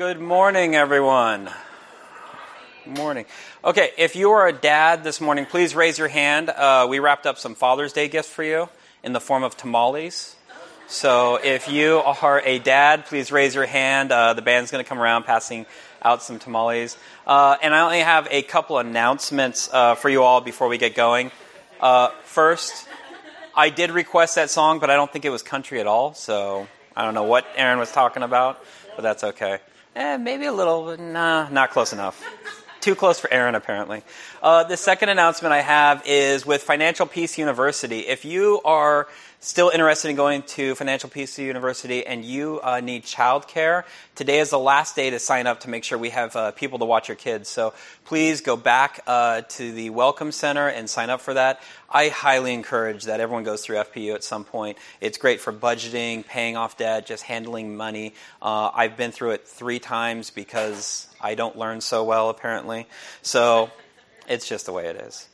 Good morning, everyone. Good morning. Okay, if you are a dad this morning, please raise your hand. Uh, we wrapped up some Father's Day gifts for you in the form of tamales. So if you are a dad, please raise your hand. Uh, the band's going to come around passing out some tamales. Uh, and I only have a couple announcements uh, for you all before we get going. Uh, first, I did request that song, but I don't think it was country at all. So I don't know what Aaron was talking about, but that's okay. Eh, maybe a little, nah, not close enough. Too close for Aaron, apparently. Uh, the second announcement I have is with Financial Peace University. If you are still interested in going to Financial Peace University and you uh, need childcare, today is the last day to sign up to make sure we have uh, people to watch your kids. So please go back uh, to the Welcome Center and sign up for that. I highly encourage that everyone goes through FPU at some point. It's great for budgeting, paying off debt, just handling money. Uh, I've been through it three times because I don't learn so well, apparently. So it's just the way it is.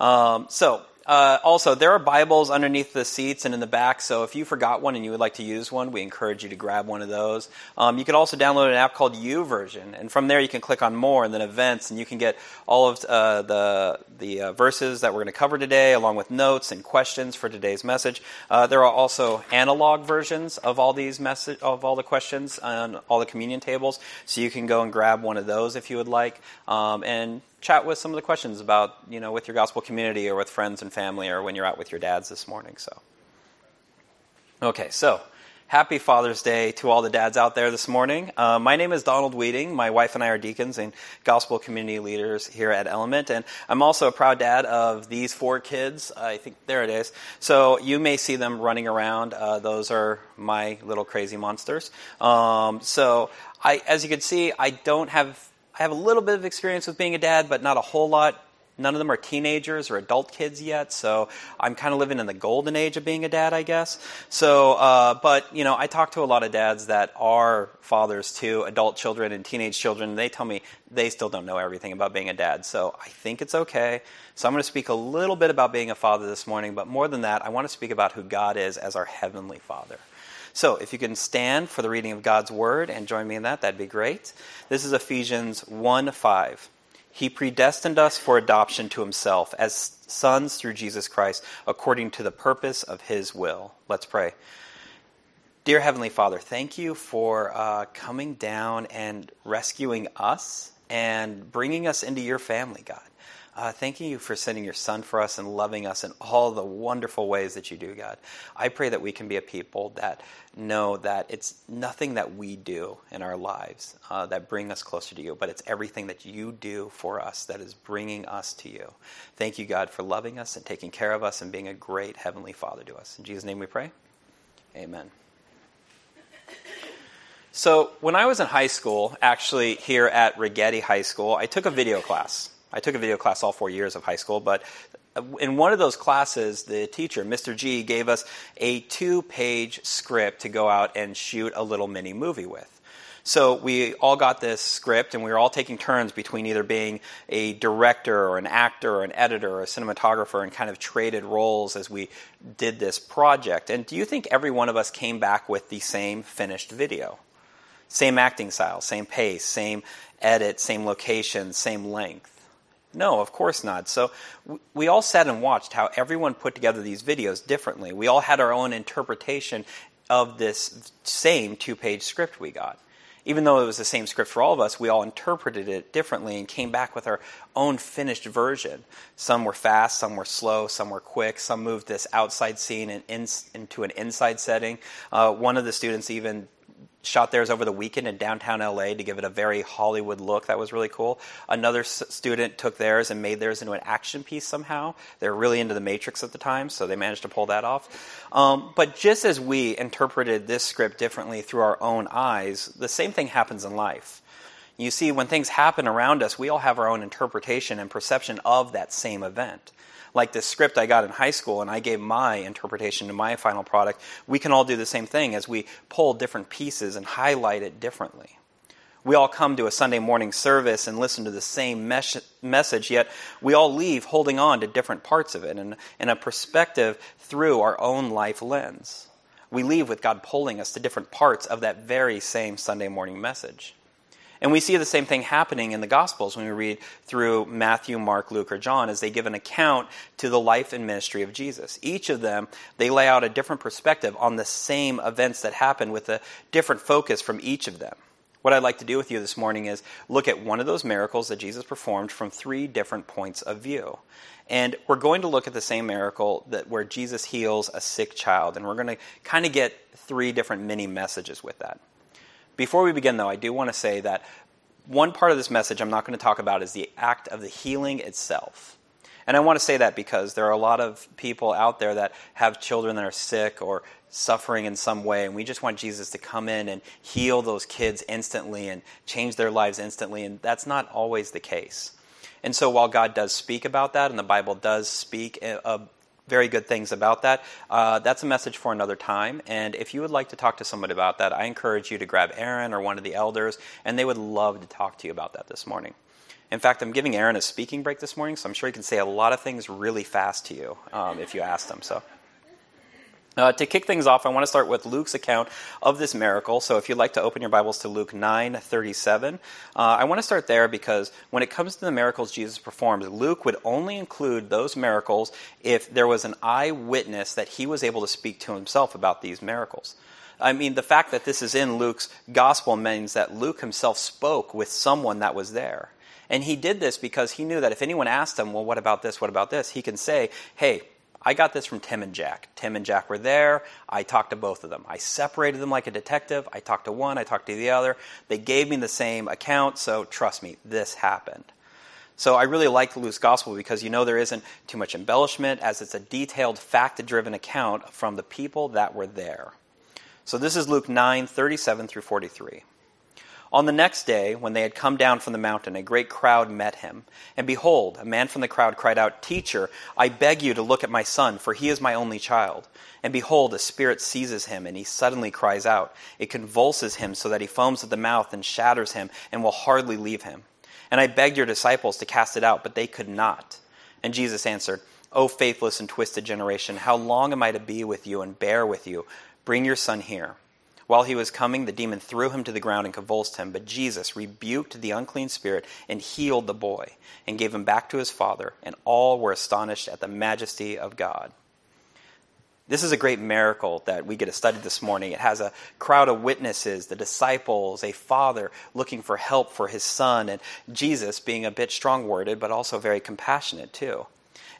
Um, so uh, also, there are Bibles underneath the seats and in the back, so if you forgot one and you would like to use one, we encourage you to grab one of those. Um, you can also download an app called YouVersion, and from there you can click on More and then Events, and you can get all of uh, the, the uh, verses that we're going to cover today, along with notes and questions for today's message. Uh, there are also analog versions of all these message of all the questions on all the communion tables, so you can go and grab one of those if you would like. Um, and chat with some of the questions about, you know, with your gospel community or with friends and family or when you're out with your dads this morning. So, okay, so happy Father's Day to all the dads out there this morning. Uh, my name is Donald Weeding. My wife and I are deacons and gospel community leaders here at Element, and I'm also a proud dad of these four kids. I think there it is. So you may see them running around. Uh, those are my little crazy monsters. Um, so I, as you can see, I don't have I have a little bit of experience with being a dad, but not a whole lot. None of them are teenagers or adult kids yet, so I'm kind of living in the golden age of being a dad, I guess. So, uh, but you know, I talk to a lot of dads that are fathers to adult children and teenage children. And they tell me they still don't know everything about being a dad, so I think it's okay. So I'm going to speak a little bit about being a father this morning, but more than that, I want to speak about who God is as our heavenly Father. So, if you can stand for the reading of God's word and join me in that, that'd be great. This is Ephesians 1 5. He predestined us for adoption to himself as sons through Jesus Christ, according to the purpose of his will. Let's pray. Dear Heavenly Father, thank you for uh, coming down and rescuing us and bringing us into your family, God. Uh, thanking you for sending your son for us and loving us in all the wonderful ways that you do, God. I pray that we can be a people that know that it's nothing that we do in our lives uh, that bring us closer to you, but it's everything that you do for us that is bringing us to you. Thank you, God, for loving us and taking care of us and being a great Heavenly Father to us. In Jesus' name we pray. Amen. So, when I was in high school, actually here at Righetti High School, I took a video class. I took a video class all four years of high school, but in one of those classes, the teacher, Mr. G, gave us a two page script to go out and shoot a little mini movie with. So we all got this script, and we were all taking turns between either being a director or an actor or an editor or a cinematographer and kind of traded roles as we did this project. And do you think every one of us came back with the same finished video? Same acting style, same pace, same edit, same location, same length? No, of course not. So we all sat and watched how everyone put together these videos differently. We all had our own interpretation of this same two page script we got. Even though it was the same script for all of us, we all interpreted it differently and came back with our own finished version. Some were fast, some were slow, some were quick, some moved this outside scene in, in, into an inside setting. Uh, one of the students even shot theirs over the weekend in downtown LA to give it a very Hollywood look. That was really cool. Another s- student took theirs and made theirs into an action piece somehow. They were really into the Matrix at the time, so they managed to pull that off. Um, but just as we interpreted this script differently through our own eyes, the same thing happens in life. You see, when things happen around us, we all have our own interpretation and perception of that same event like this script I got in high school and I gave my interpretation to my final product, we can all do the same thing as we pull different pieces and highlight it differently. We all come to a Sunday morning service and listen to the same mes- message, yet we all leave holding on to different parts of it and, and a perspective through our own life lens. We leave with God pulling us to different parts of that very same Sunday morning message. And we see the same thing happening in the Gospels when we read through Matthew, Mark, Luke, or John as they give an account to the life and ministry of Jesus. Each of them, they lay out a different perspective on the same events that happened with a different focus from each of them. What I'd like to do with you this morning is look at one of those miracles that Jesus performed from three different points of view. And we're going to look at the same miracle that where Jesus heals a sick child, and we're going to kind of get three different mini messages with that. Before we begin, though, I do want to say that one part of this message I'm not going to talk about is the act of the healing itself. And I want to say that because there are a lot of people out there that have children that are sick or suffering in some way, and we just want Jesus to come in and heal those kids instantly and change their lives instantly, and that's not always the case. And so, while God does speak about that, and the Bible does speak uh, very good things about that. Uh, that's a message for another time. And if you would like to talk to somebody about that, I encourage you to grab Aaron or one of the elders, and they would love to talk to you about that this morning. In fact, I'm giving Aaron a speaking break this morning, so I'm sure he can say a lot of things really fast to you um, if you ask him. So. Uh, to kick things off, I want to start with Luke's account of this miracle. So, if you'd like to open your Bibles to Luke 9 37, uh, I want to start there because when it comes to the miracles Jesus performed, Luke would only include those miracles if there was an eyewitness that he was able to speak to himself about these miracles. I mean, the fact that this is in Luke's gospel means that Luke himself spoke with someone that was there. And he did this because he knew that if anyone asked him, well, what about this? What about this? He can say, hey, I got this from Tim and Jack. Tim and Jack were there. I talked to both of them. I separated them like a detective. I talked to one, I talked to the other. They gave me the same account, so trust me, this happened. So I really like Luke's gospel because you know there isn't too much embellishment as it's a detailed, fact driven account from the people that were there. So this is Luke 9 37 through 43. On the next day, when they had come down from the mountain, a great crowd met him. And behold, a man from the crowd cried out, Teacher, I beg you to look at my son, for he is my only child. And behold, a spirit seizes him, and he suddenly cries out. It convulses him so that he foams at the mouth and shatters him, and will hardly leave him. And I begged your disciples to cast it out, but they could not. And Jesus answered, O faithless and twisted generation, how long am I to be with you and bear with you? Bring your son here. While he was coming, the demon threw him to the ground and convulsed him. But Jesus rebuked the unclean spirit and healed the boy and gave him back to his father, and all were astonished at the majesty of God. This is a great miracle that we get to study this morning. It has a crowd of witnesses, the disciples, a father looking for help for his son, and Jesus being a bit strong worded, but also very compassionate too.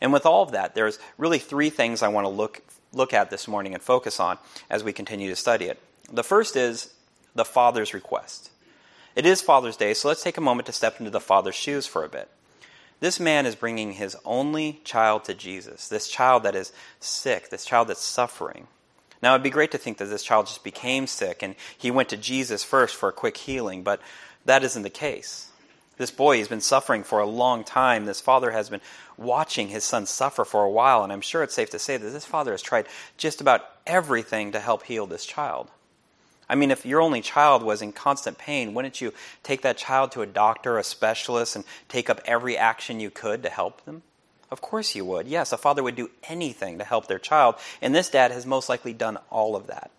And with all of that, there's really three things I want to look, look at this morning and focus on as we continue to study it. The first is the Father's request. It is Father's Day, so let's take a moment to step into the Father's shoes for a bit. This man is bringing his only child to Jesus, this child that is sick, this child that's suffering. Now, it'd be great to think that this child just became sick and he went to Jesus first for a quick healing, but that isn't the case. This boy has been suffering for a long time. This father has been watching his son suffer for a while, and I'm sure it's safe to say that this father has tried just about everything to help heal this child. I mean, if your only child was in constant pain, wouldn't you take that child to a doctor, a specialist, and take up every action you could to help them? Of course you would. Yes, a father would do anything to help their child, and this dad has most likely done all of that.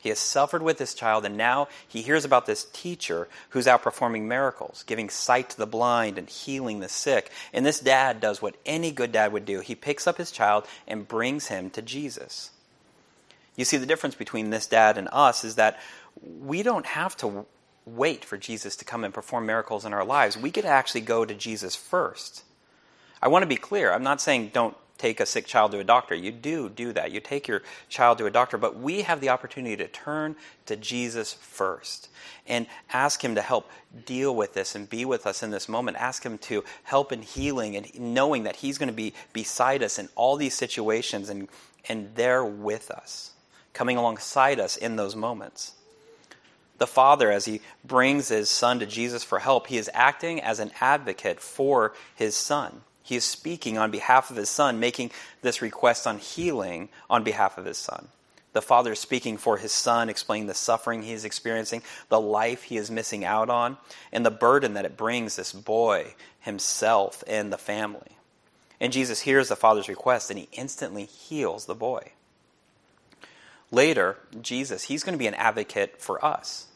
He has suffered with this child, and now he hears about this teacher who's out performing miracles, giving sight to the blind and healing the sick. And this dad does what any good dad would do he picks up his child and brings him to Jesus. You see, the difference between this dad and us is that we don't have to wait for Jesus to come and perform miracles in our lives. We to actually go to Jesus first. I want to be clear. I'm not saying don't take a sick child to a doctor. You do do that. You take your child to a doctor, but we have the opportunity to turn to Jesus first and ask Him to help deal with this and be with us in this moment. Ask Him to help in healing and knowing that He's going to be beside us in all these situations and, and there with us coming alongside us in those moments. The Father, as He brings His Son to Jesus for help, He is acting as an advocate for His Son. He is speaking on behalf of His Son, making this request on healing on behalf of His Son. The Father is speaking for His Son, explaining the suffering He is experiencing, the life He is missing out on, and the burden that it brings this boy, himself, and the family. And Jesus hears the Father's request and He instantly heals the boy. Later, Jesus, he's going to be an advocate for us.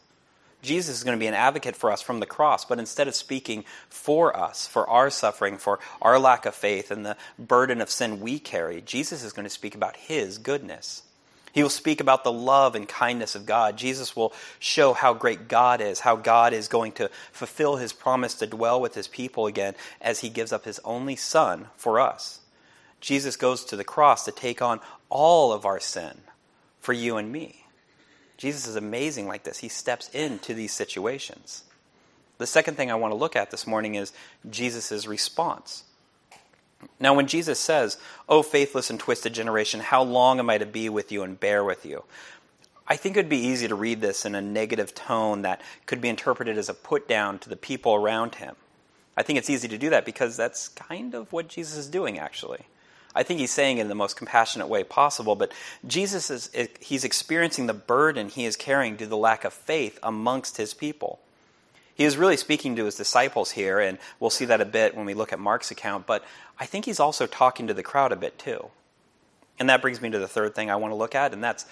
Jesus is going to be an advocate for us from the cross, but instead of speaking for us, for our suffering, for our lack of faith, and the burden of sin we carry, Jesus is going to speak about his goodness. He will speak about the love and kindness of God. Jesus will show how great God is, how God is going to fulfill his promise to dwell with his people again as he gives up his only son for us. Jesus goes to the cross to take on all of our sin for you and me. Jesus is amazing like this. He steps into these situations. The second thing I want to look at this morning is Jesus' response. Now, when Jesus says, O faithless and twisted generation, how long am I to be with you and bear with you? I think it would be easy to read this in a negative tone that could be interpreted as a put down to the people around him. I think it's easy to do that because that's kind of what Jesus is doing, actually. I think he's saying it in the most compassionate way possible, but Jesus is eh, he's experiencing the burden he is carrying due to the lack of faith amongst his people. He is really speaking to his disciples here, and we'll see that a bit when we look at Mark's account, but I think he's also talking to the crowd a bit too. And that brings me to the third thing I want to look at, and that's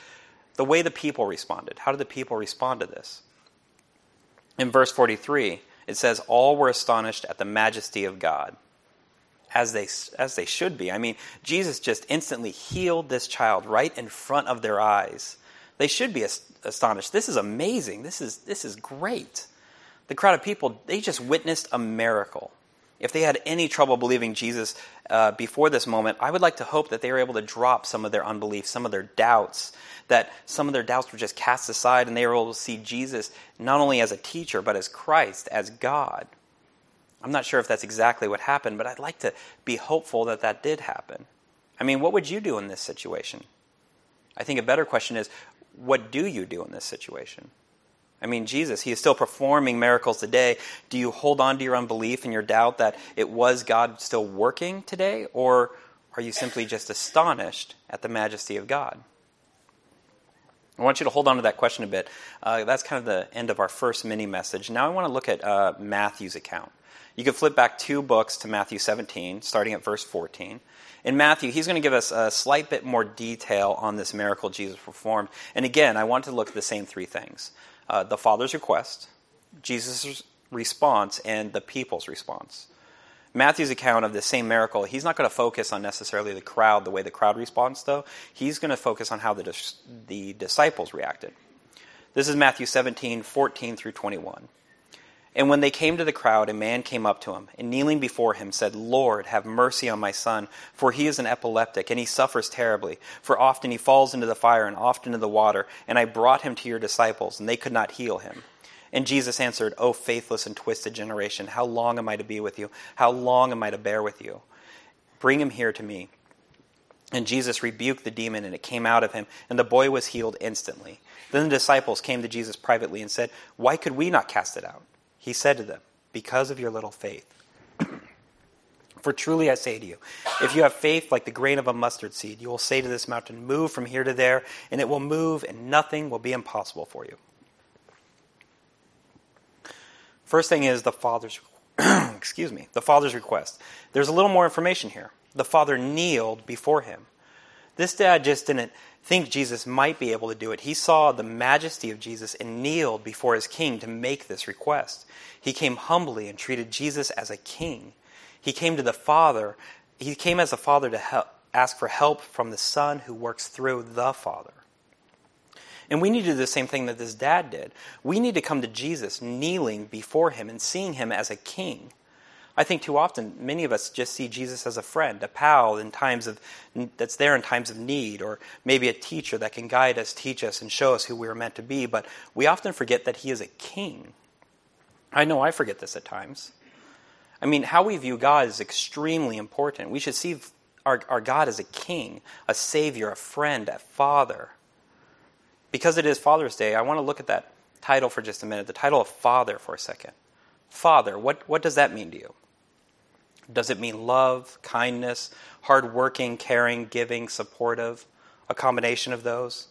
the way the people responded. How did the people respond to this? In verse 43, it says, All were astonished at the majesty of God, as they, as they should be. I mean, Jesus just instantly healed this child right in front of their eyes. They should be astonished. This is amazing. This is, this is great. The crowd of people, they just witnessed a miracle. If they had any trouble believing Jesus uh, before this moment, I would like to hope that they were able to drop some of their unbelief, some of their doubts, that some of their doubts were just cast aside and they were able to see Jesus not only as a teacher, but as Christ, as God. I'm not sure if that's exactly what happened, but I'd like to be hopeful that that did happen. I mean, what would you do in this situation? I think a better question is, what do you do in this situation? I mean, Jesus, he is still performing miracles today. Do you hold on to your unbelief and your doubt that it was God still working today? Or are you simply just astonished at the majesty of God? I want you to hold on to that question a bit. Uh, that's kind of the end of our first mini message. Now I want to look at uh, Matthew's account. You can flip back two books to Matthew 17, starting at verse 14. In Matthew, he's going to give us a slight bit more detail on this miracle Jesus performed. And again, I want to look at the same three things uh, the Father's request, Jesus' response, and the people's response. Matthew's account of the same miracle, he's not going to focus on necessarily the crowd, the way the crowd responds, though. He's going to focus on how the, dis- the disciples reacted. This is Matthew 17, 14 through 21. And when they came to the crowd, a man came up to him, and kneeling before him said, Lord, have mercy on my son, for he is an epileptic, and he suffers terribly. For often he falls into the fire and often into the water, and I brought him to your disciples, and they could not heal him. And Jesus answered, O faithless and twisted generation, how long am I to be with you? How long am I to bear with you? Bring him here to me. And Jesus rebuked the demon, and it came out of him, and the boy was healed instantly. Then the disciples came to Jesus privately and said, Why could we not cast it out? He said to them, Because of your little faith. For truly I say to you, if you have faith like the grain of a mustard seed, you will say to this mountain, Move from here to there, and it will move, and nothing will be impossible for you. First thing is the Father's excuse me, the Father's request. There's a little more information here. The Father kneeled before him. This dad just didn't think Jesus might be able to do it. He saw the majesty of Jesus and kneeled before his king to make this request. He came humbly and treated Jesus as a king. He came to the Father. He came as a father to help, ask for help from the Son who works through the Father. And we need to do the same thing that this dad did. We need to come to Jesus kneeling before him and seeing him as a king. I think too often many of us just see Jesus as a friend, a pal in times of that's there in times of need, or maybe a teacher that can guide us, teach us, and show us who we are meant to be. But we often forget that he is a king. I know I forget this at times. I mean, how we view God is extremely important. We should see our, our God as a king, a savior, a friend, a father. Because it is Father's Day, I want to look at that title for just a minute, the title of Father for a second. Father, what, what does that mean to you? Does it mean love, kindness, hardworking, caring, giving, supportive? A combination of those?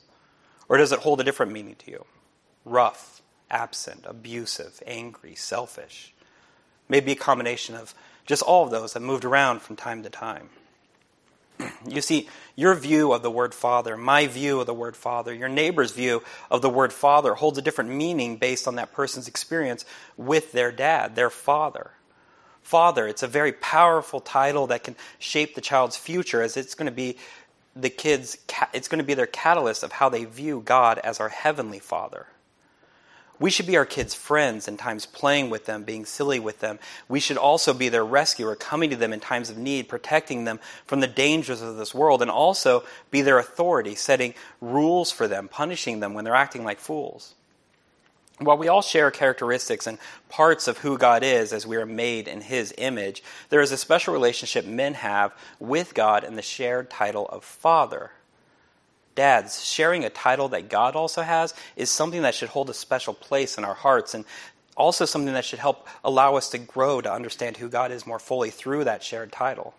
Or does it hold a different meaning to you? Rough, absent, abusive, angry, selfish? Maybe a combination of just all of those that moved around from time to time. you see, your view of the word father, my view of the word father, your neighbor's view of the word father holds a different meaning based on that person's experience with their dad, their father. Father, it's a very powerful title that can shape the child's future as it's going to be the kids it's going to be their catalyst of how they view God as our heavenly father. We should be our kids' friends in times playing with them, being silly with them. We should also be their rescuer, coming to them in times of need, protecting them from the dangers of this world, and also be their authority, setting rules for them, punishing them when they're acting like fools. While we all share characteristics and parts of who God is as we are made in His image, there is a special relationship men have with God in the shared title of Father. Dads, sharing a title that God also has is something that should hold a special place in our hearts and also something that should help allow us to grow to understand who God is more fully through that shared title.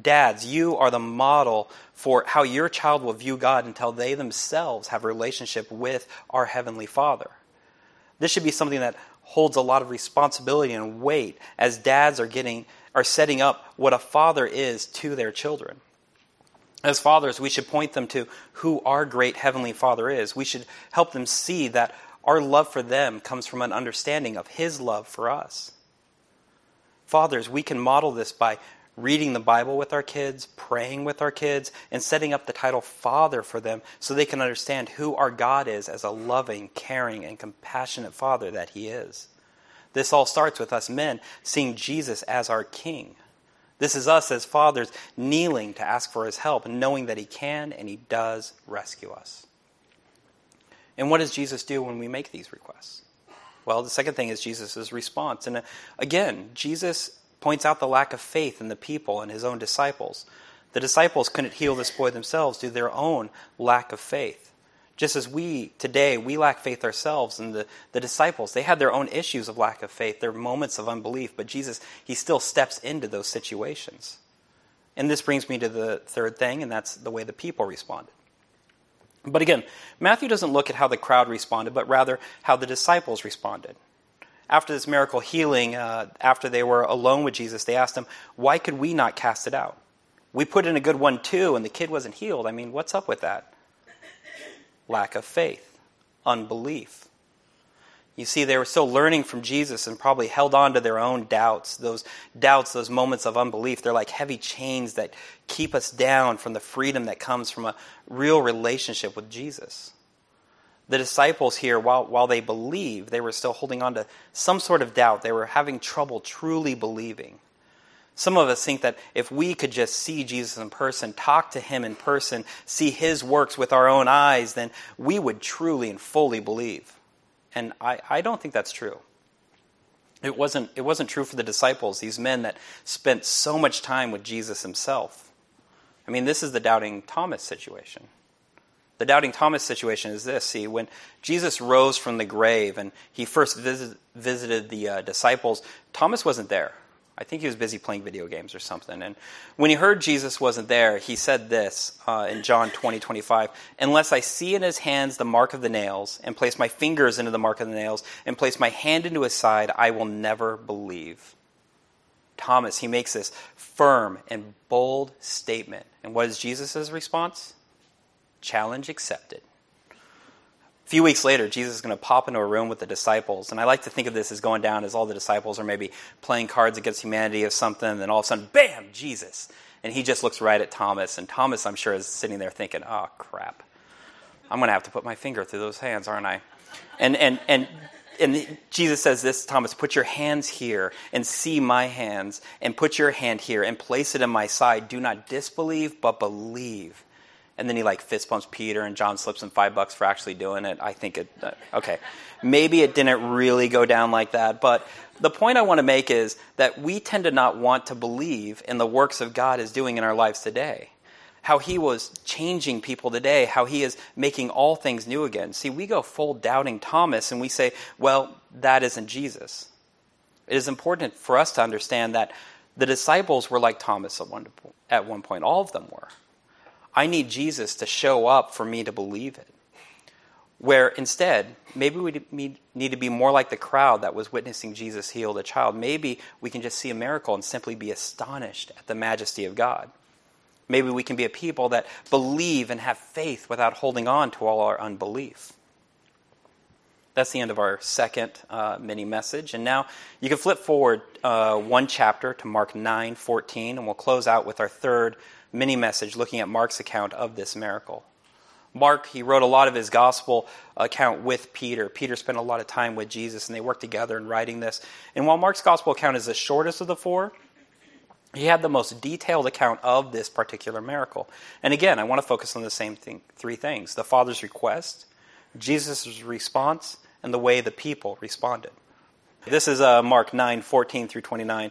Dads, you are the model for how your child will view God until they themselves have a relationship with our Heavenly Father. This should be something that holds a lot of responsibility and weight as dads are getting are setting up what a father is to their children. As fathers, we should point them to who our great Heavenly Father is. We should help them see that our love for them comes from an understanding of His love for us. Fathers, we can model this by reading the Bible with our kids, praying with our kids, and setting up the title Father for them so they can understand who our God is as a loving, caring, and compassionate Father that He is. This all starts with us men seeing Jesus as our King. This is us as fathers kneeling to ask for his help knowing that he can and he does rescue us. And what does Jesus do when we make these requests? Well, the second thing is Jesus' response. And uh, again, Jesus points out the lack of faith in the people and his own disciples. The disciples couldn't heal this boy themselves due to their own lack of faith. Just as we today, we lack faith ourselves, and the, the disciples, they had their own issues of lack of faith, their moments of unbelief, but Jesus, he still steps into those situations. And this brings me to the third thing, and that's the way the people responded. But again, Matthew doesn't look at how the crowd responded, but rather how the disciples responded. After this miracle healing, uh, after they were alone with Jesus, they asked him, Why could we not cast it out? We put in a good one too, and the kid wasn't healed. I mean, what's up with that? lack of faith, unbelief. You see, they were still learning from Jesus and probably held on to their own doubts. Those doubts, those moments of unbelief, they're like heavy chains that keep us down from the freedom that comes from a real relationship with Jesus. The disciples here, while, while they believed, they were still holding on to some sort of doubt. They were having trouble truly believing. Some of us think that if we could just see Jesus in person, talk to him in person, see his works with our own eyes, then we would truly and fully believe. And I, I don't think that's true. It wasn't, it wasn't true for the disciples, these men that spent so much time with Jesus himself. I mean, this is the doubting Thomas situation. The doubting Thomas situation is this see, when Jesus rose from the grave and he first visit, visited the uh, disciples, Thomas wasn't there. I think he was busy playing video games or something. And when he heard Jesus wasn't there, he said this uh, in John 20, 25 Unless I see in his hands the mark of the nails, and place my fingers into the mark of the nails, and place my hand into his side, I will never believe. Thomas, he makes this firm and bold statement. And what is Jesus' response? Challenge accepted. A few weeks later, Jesus is going to pop into a room with the disciples. And I like to think of this as going down as all the disciples are maybe playing cards against humanity or something. And then all of a sudden, bam, Jesus. And he just looks right at Thomas. And Thomas, I'm sure, is sitting there thinking, oh, crap. I'm going to have to put my finger through those hands, aren't I? And, and, and, and Jesus says this, Thomas, put your hands here and see my hands, and put your hand here and place it in my side. Do not disbelieve, but believe and then he like fist bumps Peter, and John slips him five bucks for actually doing it. I think it, uh, okay, maybe it didn't really go down like that, but the point I want to make is that we tend to not want to believe in the works of God is doing in our lives today. How he was changing people today, how he is making all things new again. See, we go full doubting Thomas and we say, well, that isn't Jesus. It is important for us to understand that the disciples were like Thomas at one, at one point. All of them were. I need Jesus to show up for me to believe it. Where instead, maybe we need to be more like the crowd that was witnessing Jesus heal a child. Maybe we can just see a miracle and simply be astonished at the majesty of God. Maybe we can be a people that believe and have faith without holding on to all our unbelief. That's the end of our second uh, mini message. And now you can flip forward uh, one chapter to Mark 9 14, and we'll close out with our third mini message looking at Mark's account of this miracle. Mark, he wrote a lot of his gospel account with Peter. Peter spent a lot of time with Jesus, and they worked together in writing this. And while Mark's gospel account is the shortest of the four, he had the most detailed account of this particular miracle. And again, I want to focus on the same thing, three things the Father's request, Jesus' response, and the way the people responded. This is uh, Mark 9 14 through 29.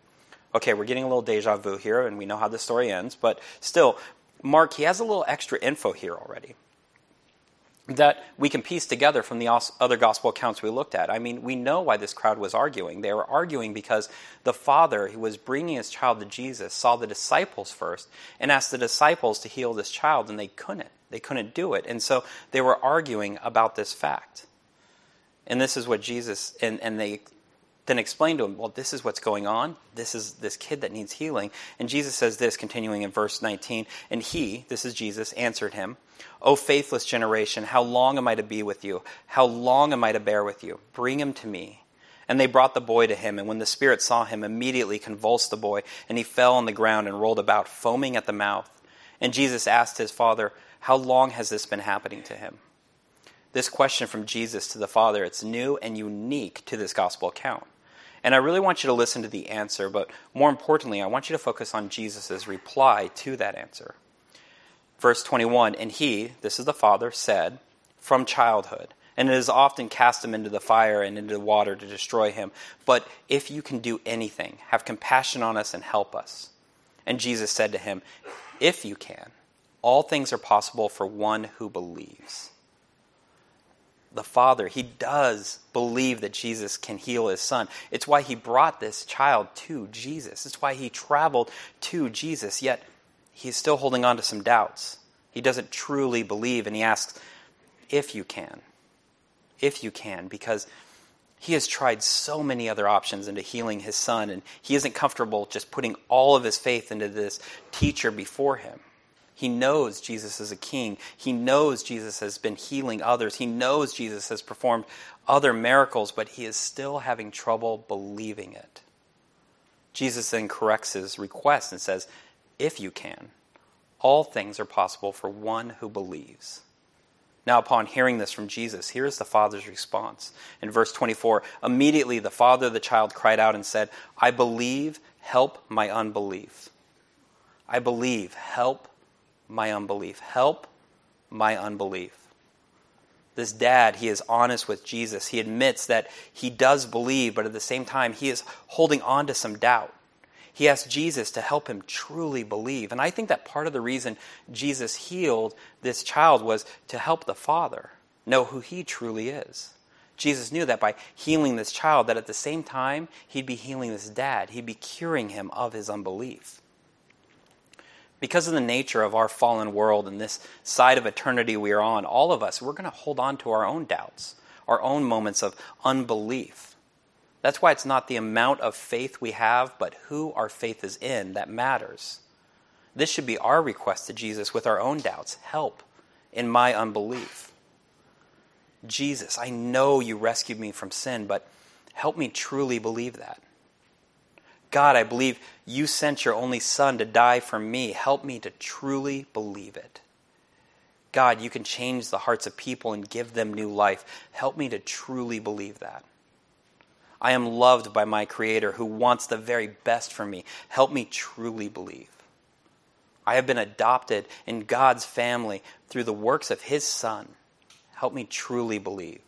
Okay, we're getting a little deja vu here, and we know how the story ends, but still, Mark, he has a little extra info here already that we can piece together from the other gospel accounts we looked at. I mean, we know why this crowd was arguing. They were arguing because the father who was bringing his child to Jesus saw the disciples first and asked the disciples to heal this child, and they couldn't. They couldn't do it. And so they were arguing about this fact. And this is what Jesus, and, and they then explain to him, well, this is what's going on. This is this kid that needs healing. And Jesus says this, continuing in verse 19, and he, this is Jesus, answered him, O faithless generation, how long am I to be with you? How long am I to bear with you? Bring him to me. And they brought the boy to him, and when the Spirit saw him, immediately convulsed the boy, and he fell on the ground and rolled about, foaming at the mouth. And Jesus asked his father, How long has this been happening to him? This question from Jesus to the Father, it's new and unique to this gospel account. And I really want you to listen to the answer, but more importantly, I want you to focus on Jesus' reply to that answer. Verse 21 And he, this is the Father, said, From childhood, and it has often cast him into the fire and into the water to destroy him. But if you can do anything, have compassion on us and help us. And Jesus said to him, If you can, all things are possible for one who believes. The Father, He does believe that Jesus can heal His Son. It's why He brought this child to Jesus. It's why He traveled to Jesus. Yet, he's still holding on to some doubts. He doesn't truly believe, and he asks, if you can. If you can, because he has tried so many other options into healing his son, and he isn't comfortable just putting all of his faith into this teacher before him. He knows Jesus is a king. He knows Jesus has been healing others. He knows Jesus has performed other miracles, but he is still having trouble believing it. Jesus then corrects his request and says, if you can. All things are possible for one who believes. Now, upon hearing this from Jesus, here is the Father's response. In verse 24, immediately the father of the child cried out and said, I believe, help my unbelief. I believe, help my unbelief. Help my unbelief. This dad, he is honest with Jesus. He admits that he does believe, but at the same time, he is holding on to some doubt. He asked Jesus to help him truly believe. And I think that part of the reason Jesus healed this child was to help the father know who he truly is. Jesus knew that by healing this child, that at the same time, he'd be healing this dad. He'd be curing him of his unbelief. Because of the nature of our fallen world and this side of eternity we are on, all of us, we're going to hold on to our own doubts, our own moments of unbelief. That's why it's not the amount of faith we have, but who our faith is in that matters. This should be our request to Jesus with our own doubts. Help in my unbelief. Jesus, I know you rescued me from sin, but help me truly believe that. God, I believe you sent your only Son to die for me. Help me to truly believe it. God, you can change the hearts of people and give them new life. Help me to truly believe that. I am loved by my Creator who wants the very best for me. Help me truly believe. I have been adopted in God's family through the works of His Son. Help me truly believe.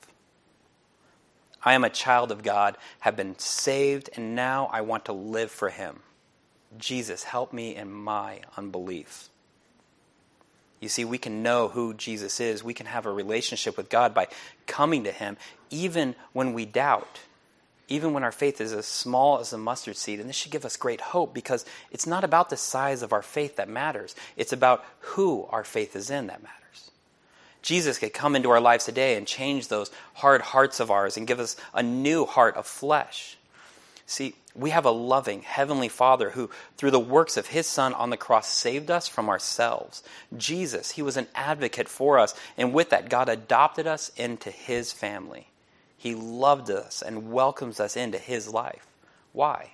I am a child of God, have been saved, and now I want to live for Him. Jesus, help me in my unbelief. You see, we can know who Jesus is. We can have a relationship with God by coming to Him, even when we doubt, even when our faith is as small as a mustard seed. And this should give us great hope because it's not about the size of our faith that matters, it's about who our faith is in that matters. Jesus could come into our lives today and change those hard hearts of ours and give us a new heart of flesh. See, we have a loving Heavenly Father who, through the works of His Son on the cross, saved us from ourselves. Jesus, He was an advocate for us, and with that, God adopted us into His family. He loved us and welcomes us into His life. Why?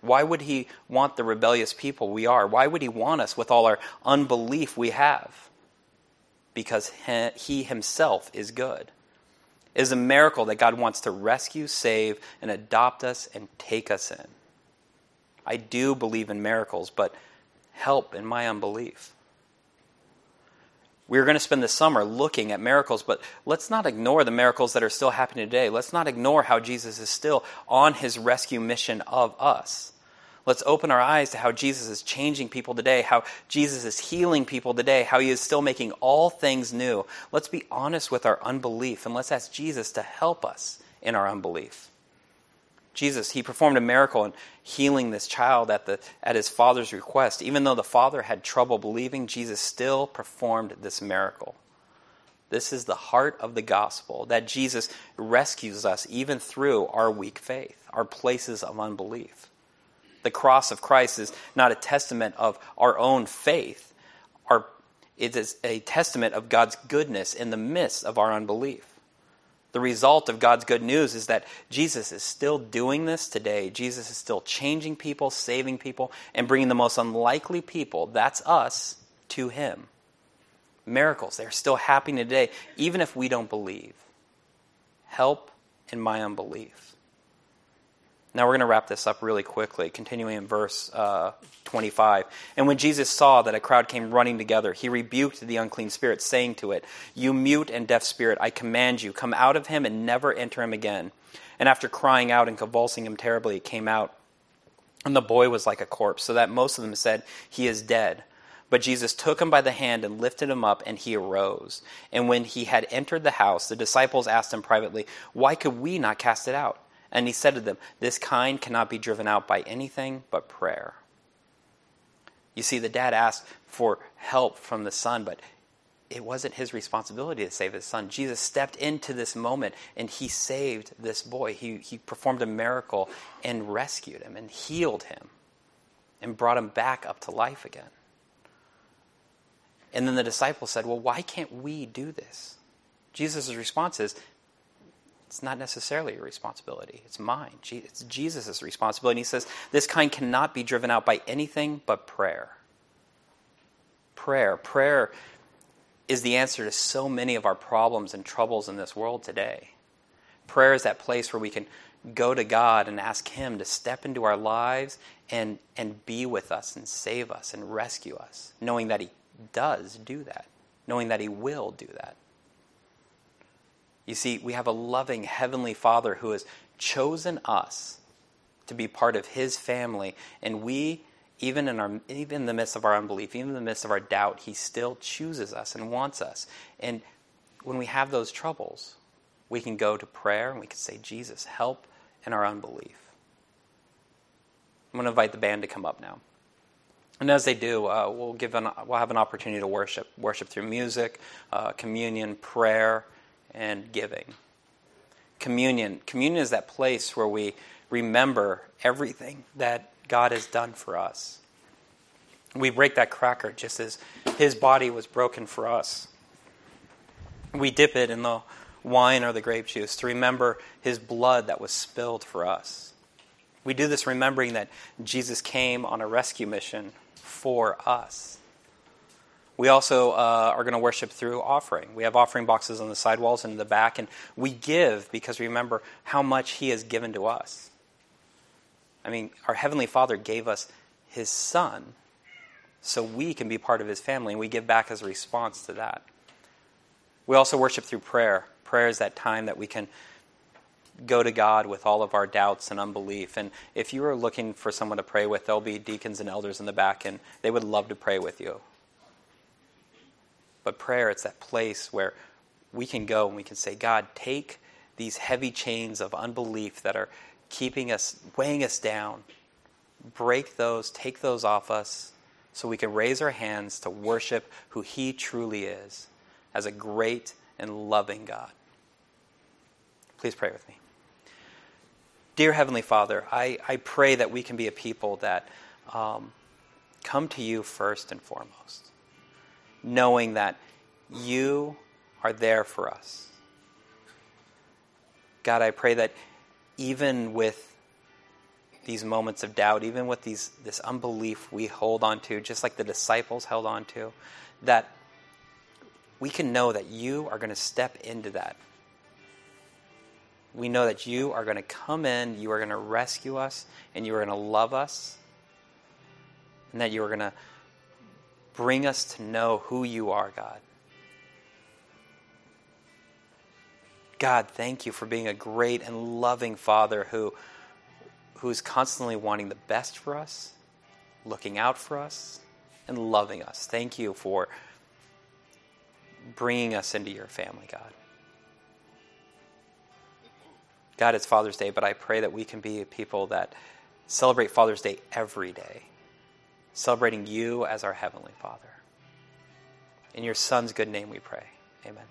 Why would He want the rebellious people we are? Why would He want us with all our unbelief we have? Because he himself is good. It is a miracle that God wants to rescue, save, and adopt us and take us in. I do believe in miracles, but help in my unbelief. We're going to spend the summer looking at miracles, but let's not ignore the miracles that are still happening today. Let's not ignore how Jesus is still on his rescue mission of us. Let's open our eyes to how Jesus is changing people today, how Jesus is healing people today, how he is still making all things new. Let's be honest with our unbelief and let's ask Jesus to help us in our unbelief. Jesus, he performed a miracle in healing this child at, the, at his father's request. Even though the father had trouble believing, Jesus still performed this miracle. This is the heart of the gospel that Jesus rescues us even through our weak faith, our places of unbelief. The cross of Christ is not a testament of our own faith. Our, it is a testament of God's goodness in the midst of our unbelief. The result of God's good news is that Jesus is still doing this today. Jesus is still changing people, saving people, and bringing the most unlikely people, that's us, to Him. Miracles, they're still happening today, even if we don't believe. Help in my unbelief. Now we're going to wrap this up really quickly, continuing in verse uh, 25. And when Jesus saw that a crowd came running together, he rebuked the unclean spirit, saying to it, You mute and deaf spirit, I command you, come out of him and never enter him again. And after crying out and convulsing him terribly, it came out. And the boy was like a corpse, so that most of them said, He is dead. But Jesus took him by the hand and lifted him up, and he arose. And when he had entered the house, the disciples asked him privately, Why could we not cast it out? And he said to them, This kind cannot be driven out by anything but prayer. You see, the dad asked for help from the son, but it wasn't his responsibility to save his son. Jesus stepped into this moment and he saved this boy. He, he performed a miracle and rescued him and healed him and brought him back up to life again. And then the disciples said, Well, why can't we do this? Jesus' response is, it's not necessarily your responsibility. It's mine. It's Jesus' responsibility. And he says, This kind cannot be driven out by anything but prayer. Prayer. Prayer is the answer to so many of our problems and troubles in this world today. Prayer is that place where we can go to God and ask Him to step into our lives and, and be with us and save us and rescue us, knowing that He does do that, knowing that He will do that. You see, we have a loving Heavenly Father who has chosen us to be part of His family, and we, even in, our, even in the midst of our unbelief, even in the midst of our doubt, He still chooses us and wants us. And when we have those troubles, we can go to prayer and we can say, Jesus, help in our unbelief. I'm going to invite the band to come up now. And as they do, uh, we'll, give an, we'll have an opportunity to worship, worship through music, uh, communion, prayer, and giving. Communion. Communion is that place where we remember everything that God has done for us. We break that cracker just as his body was broken for us. We dip it in the wine or the grape juice to remember his blood that was spilled for us. We do this remembering that Jesus came on a rescue mission for us. We also uh, are going to worship through offering. We have offering boxes on the side walls and in the back, and we give because we remember how much He has given to us. I mean, our Heavenly Father gave us His Son so we can be part of His family, and we give back as a response to that. We also worship through prayer. Prayer is that time that we can go to God with all of our doubts and unbelief. And if you are looking for someone to pray with, there'll be deacons and elders in the back, and they would love to pray with you. But prayer, it's that place where we can go and we can say, God, take these heavy chains of unbelief that are keeping us, weighing us down. Break those, take those off us, so we can raise our hands to worship who He truly is as a great and loving God. Please pray with me. Dear Heavenly Father, I, I pray that we can be a people that um, come to you first and foremost, knowing that you are there for us. God, I pray that even with these moments of doubt, even with these, this unbelief we hold on to, just like the disciples held on to, that we can know that you are going to step into that. We know that you are going to come in, you are going to rescue us, and you are going to love us, and that you are going to bring us to know who you are, God. God, thank you for being a great and loving Father who who is constantly wanting the best for us, looking out for us, and loving us. Thank you for bringing us into your family, God. God, it's Father's Day, but I pray that we can be people that celebrate Father's Day every day, celebrating you as our Heavenly Father. In your Son's good name we pray. Amen.